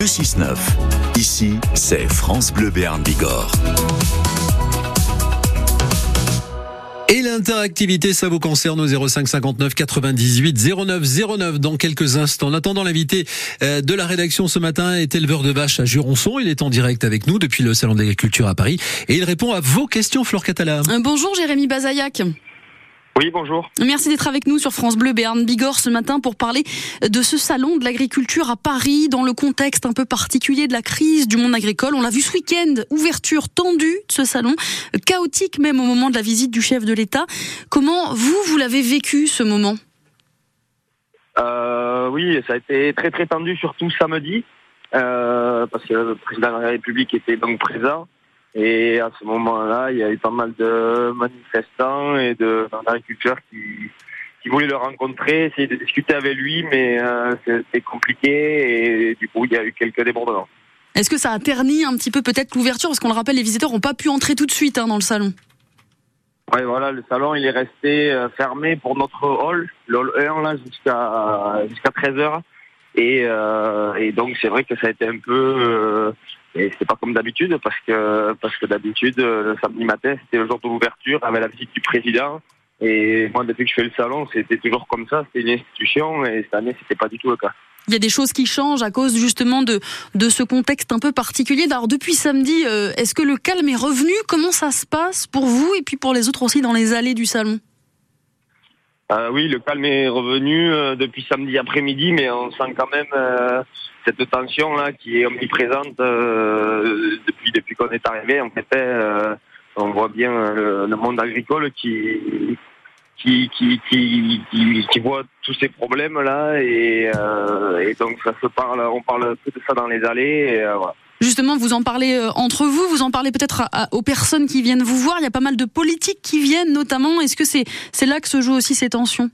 Le 6-9. Ici, c'est France Bleu Béarn Bigorre. Et l'interactivité, ça vous concerne au 05 59 98 09 09 dans quelques instants. En attendant, l'invité euh, de la rédaction ce matin est éleveur de vaches à Juronçon. Il est en direct avec nous depuis le Salon d'agriculture à Paris et il répond à vos questions, Flore Catala. Euh, Bonjour Jérémy Bazaillac. Oui, bonjour. Merci d'être avec nous sur France Bleu Béarn Bigorre ce matin pour parler de ce salon de l'agriculture à Paris dans le contexte un peu particulier de la crise du monde agricole. On l'a vu ce week-end, ouverture tendue de ce salon, chaotique même au moment de la visite du chef de l'État. Comment vous, vous l'avez vécu ce moment? Euh, oui, ça a été très très tendu, surtout samedi, euh, parce que le président de la République était donc présent. Et à ce moment-là, il y a eu pas mal de manifestants et de d'agriculteurs qui, qui voulaient le rencontrer, essayer de discuter avec lui, mais euh, c'était compliqué et du coup, il y a eu quelques débordements. Est-ce que ça a terni un petit peu peut-être l'ouverture? Parce qu'on le rappelle, les visiteurs n'ont pas pu entrer tout de suite hein, dans le salon. Ouais, voilà, le salon, il est resté euh, fermé pour notre hall, le hall 1, là, jusqu'à jusqu'à 13h. Et, euh, et donc, c'est vrai que ça a été un peu... Euh, et c'est pas comme d'habitude, parce que parce que d'habitude, le samedi matin, c'était le jour de l'ouverture, avec la visite du président. Et moi, depuis que je fais le salon, c'était toujours comme ça, c'était une institution, et cette année, c'était pas du tout le cas. Il y a des choses qui changent à cause justement de, de ce contexte un peu particulier. Alors depuis samedi, euh, est-ce que le calme est revenu? Comment ça se passe pour vous et puis pour les autres aussi dans les allées du salon? Euh, oui, le calme est revenu euh, depuis samedi après-midi, mais on sent quand même euh, cette tension là qui est omniprésente euh, depuis depuis qu'on est arrivé. En fait, euh, on voit bien le, le monde agricole qui qui voit tous ces problèmes là et, euh, donc ça se parle, on parle de ça dans les allées. Euh. Justement, vous en parlez euh, entre vous, vous en parlez peut-être aux personnes qui viennent vous voir. Il y a pas mal de politiques qui viennent notamment. Est-ce que c'est c'est là que se jouent aussi ces tensions?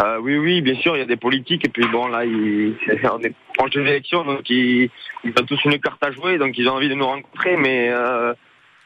Euh, oui, oui, bien sûr, il y a des politiques, et puis bon, là, ils, on est proche des élections, donc ils, ils ont tous une carte à jouer, donc ils ont envie de nous rencontrer, mais euh,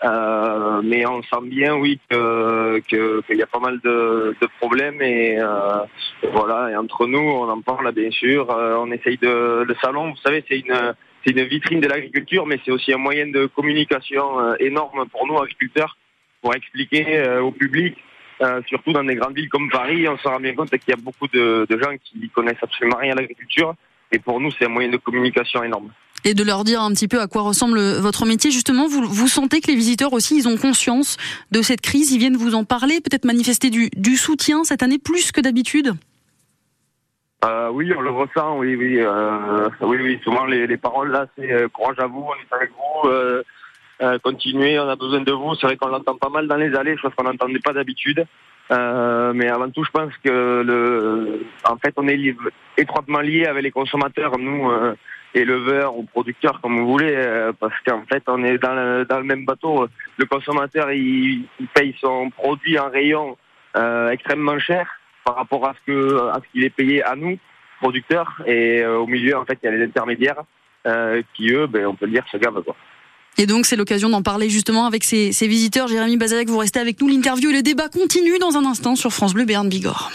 euh, mais on sent bien, oui, que qu'il y a pas mal de, de problèmes, et euh, voilà, et entre nous, on en parle, bien sûr, euh, on essaye de... Le salon, vous savez, c'est une... C'est une vitrine de l'agriculture, mais c'est aussi un moyen de communication euh, énorme pour nous, agriculteurs, pour expliquer au public euh, surtout dans des grandes villes comme Paris, on se rend bien compte qu'il y a beaucoup de, de gens qui connaissent absolument rien à l'agriculture. Et pour nous, c'est un moyen de communication énorme. et de leur dire un petit peu à quoi ressemble votre métier. Justement, vous, vous sentez que les visiteurs aussi, ils ont conscience de cette crise, ils viennent vous en parler, peut-être manifester du, du soutien cette année plus que d'habitude. Euh, oui, on le ressent, oui, oui. Euh, oui, oui, souvent les, les paroles là, c'est euh, courage à vous, on est avec vous, euh, continuez, on a besoin de vous. C'est vrai qu'on l'entend pas mal dans les allées, chose qu'on n'entendait pas d'habitude. Euh, mais avant tout, je pense que le, en fait, on est étroitement lié avec les consommateurs, nous, euh, éleveurs ou producteurs, comme vous voulez, euh, parce qu'en fait, on est dans le, même bateau. Le consommateur, il, il paye son produit en rayon euh, extrêmement cher par rapport à ce que à qu'il est payé à nous, producteurs, et euh, au milieu, en fait, il y a les intermédiaires euh, qui, eux, ben, on peut le dire, se gavent, quoi. Et donc, c'est l'occasion d'en parler justement avec ces, ces visiteurs. Jérémy Bazalek, vous restez avec nous. L'interview et le débat continue dans un instant sur France Bleu Béarn Bigorre.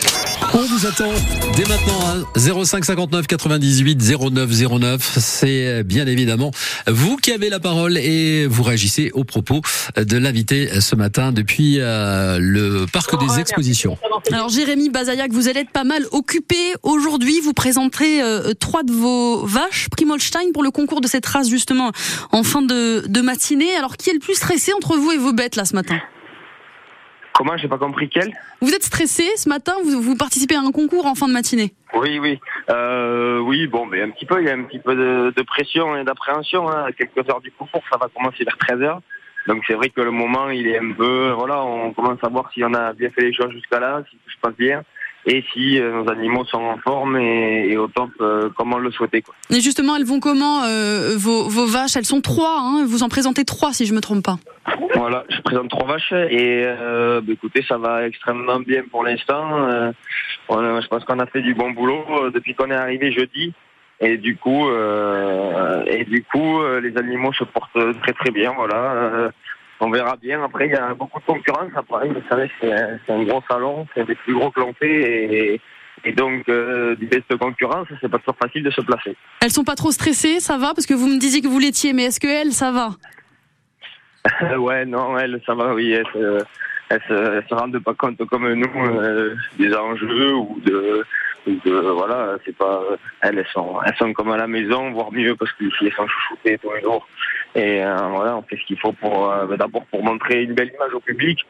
On vous attend dès maintenant à 05 59 98 09 09. C'est bien évidemment vous qui avez la parole et vous réagissez aux propos de l'invité ce matin depuis euh, le parc des expositions. Alors, Jérémy Bazaillac, vous allez être pas mal occupé aujourd'hui. Vous présenterez euh, trois de vos vaches, Primolstein, pour le concours de cette race justement en fin de matinée. Alors, qui est le plus stressé entre vous et vos bêtes là ce matin? Comment J'ai pas compris quel Vous êtes stressé ce matin vous, vous participez à un concours en fin de matinée Oui, oui. Euh, oui, bon, mais un petit peu, il y a un petit peu de, de pression et d'appréhension. Hein. À quelques heures du concours, ça va commencer vers 13 heures. Donc c'est vrai que le moment, il est un peu, voilà, on commence à voir si on a bien fait les choses jusqu'à là, si tout se passe bien, et si euh, nos animaux sont en forme et, et au top euh, comme on le souhaitait. Quoi. Et justement, elles vont comment euh, vos, vos vaches? Elles sont trois, hein vous en présentez trois si je me trompe pas. Voilà, je présente trois vaches et euh, bah, écoutez, ça va extrêmement bien pour l'instant. Euh, je pense qu'on a fait du bon boulot depuis qu'on est arrivé jeudi. Et du coup, euh, et du coup, euh, les animaux se portent très très bien. Voilà, Euh, on verra bien. Après, il y a beaucoup de concurrence à Paris. Vous savez, c'est un, un gros salon, c'est des plus gros que l'on fait. Et, Et donc, euh, du de concurrence, c'est pas toujours facile de se placer. Elles sont pas trop stressées, ça va? Parce que vous me disiez que vous l'étiez, mais est-ce que elles, ça va? Ouais, non, elles, ça va, oui. Elles, se, elles, se, rendent pas compte comme nous euh, des enjeux ou de, de voilà, c'est pas. Elles, sont, elles sont comme à la maison, voire mieux parce qu'ici elles sont chouchoutées tous les jours. Et euh, voilà, on fait ce qu'il faut pour euh, d'abord pour montrer une belle image au public,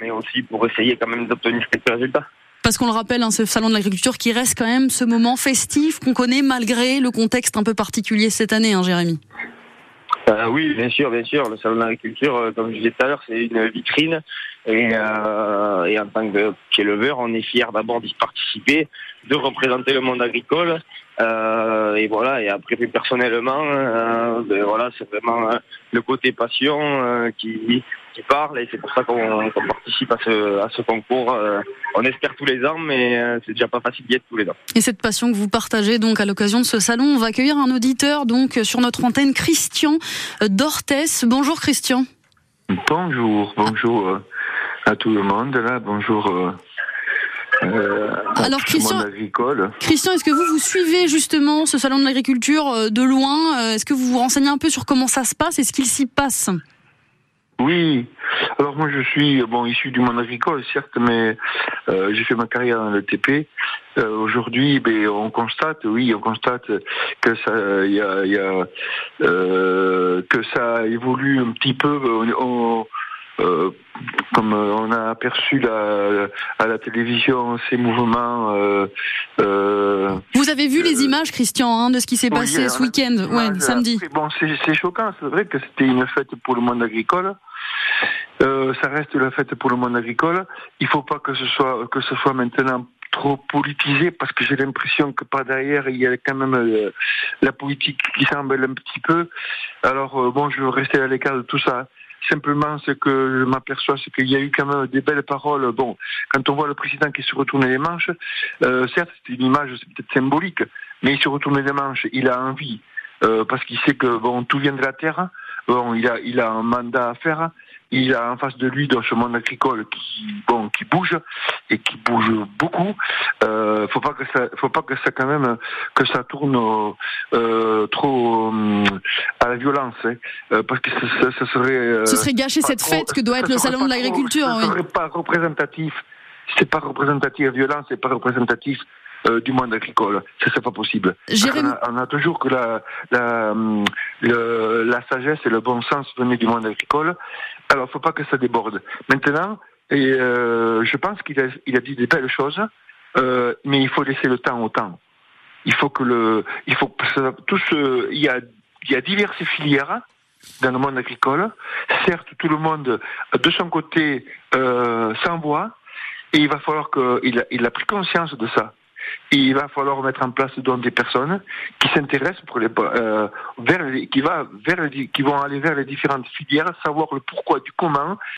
mais aussi pour essayer quand même d'obtenir quelques résultats. Parce qu'on le rappelle, hein, ce salon de l'agriculture qui reste quand même ce moment festif qu'on connaît malgré le contexte un peu particulier cette année, hein, Jérémy. Euh, oui, bien sûr, bien sûr. Le salon de l'agriculture, euh, comme je disais tout à l'heure, c'est une vitrine. Et, euh, et en tant qu'éleveur, on est fier d'abord d'y participer, de représenter le monde agricole. Euh, et voilà. Et après, plus personnellement, euh, ben voilà, c'est vraiment euh, le côté passion qui, qui parle. Et c'est pour ça qu'on participe à ce, à ce concours. on espère tous les ans, mais c'est déjà pas facile d'y être tous les ans. Et cette passion que vous partagez donc à l'occasion de ce salon, on va accueillir un auditeur donc sur notre antenne, Christian d'Orthès. Bonjour Christian. Bonjour, bonjour à tout le monde là, bonjour euh, Alors Christian, Christian, est-ce que vous vous suivez justement ce salon de l'agriculture euh, de loin euh, Est-ce que vous vous renseignez un peu sur comment ça se passe et ce qu'il s'y passe? Oui. Alors moi je suis bon issu du monde agricole certes, mais j'ai fait ma carrière dans le TP. Aujourd'hui, ben, on constate, oui, on constate que ça, y a, y a que ça évolue un petit peu. On, euh, comme euh, on a aperçu la, à la télévision ces mouvements. Euh, euh Vous avez vu les images, Christian, hein, de ce qui s'est passé ce week-end, ouais, samedi. Bon, c'est choquant. C'est vrai que c'était une fête pour le monde agricole. Euh, ça reste la fête pour le monde agricole. Il faut pas que ce soit que ce soit maintenant trop politisé parce que j'ai l'impression que par derrière il y a quand même la politique qui s'embelle un petit peu. Alors bon, je veux rester à l'écart de tout ça. Simplement, ce que je m'aperçois, c'est qu'il y a eu quand même des belles paroles. Bon, quand on voit le président qui se retourne les manches, euh, certes, c'est une image, peut-être symbolique, mais il se retourne les manches, il a envie, euh, parce qu'il sait que bon, tout vient de la terre. Bon, il a, il a un mandat à faire il a en face de lui dans ce monde agricole qui bon qui bouge et qui bouge beaucoup. Euh, faut pas que ça, faut pas que ça quand même que ça tourne euh, trop euh, à la violence, hein. euh, parce que ça, ça serait. Euh, Ce serait gâcher cette fête que doit être le salon de l'agriculture. Ce serait pas représentatif. C'est pas représentatif violence, c'est pas représentatif euh, du monde agricole. Ça, c'est pas possible. On a, toujours que la, la, la sagesse et le bon sens venaient du monde agricole. Alors, faut pas que ça déborde. Maintenant, et, euh, je pense qu'il a, il a dit des belles choses, euh, mais il faut laisser le temps au temps. Il faut que le, il faut tout ce, il y a, il y a diverses filières dans le monde agricole. Certes, tout le monde, de son côté, euh, s'envoie, et il va falloir qu'il il a pris conscience de ça il va falloir mettre en place donc des personnes qui s'intéressent pour les, euh, qui va vers qui vont aller vers les différentes filières, savoir le pourquoi du comment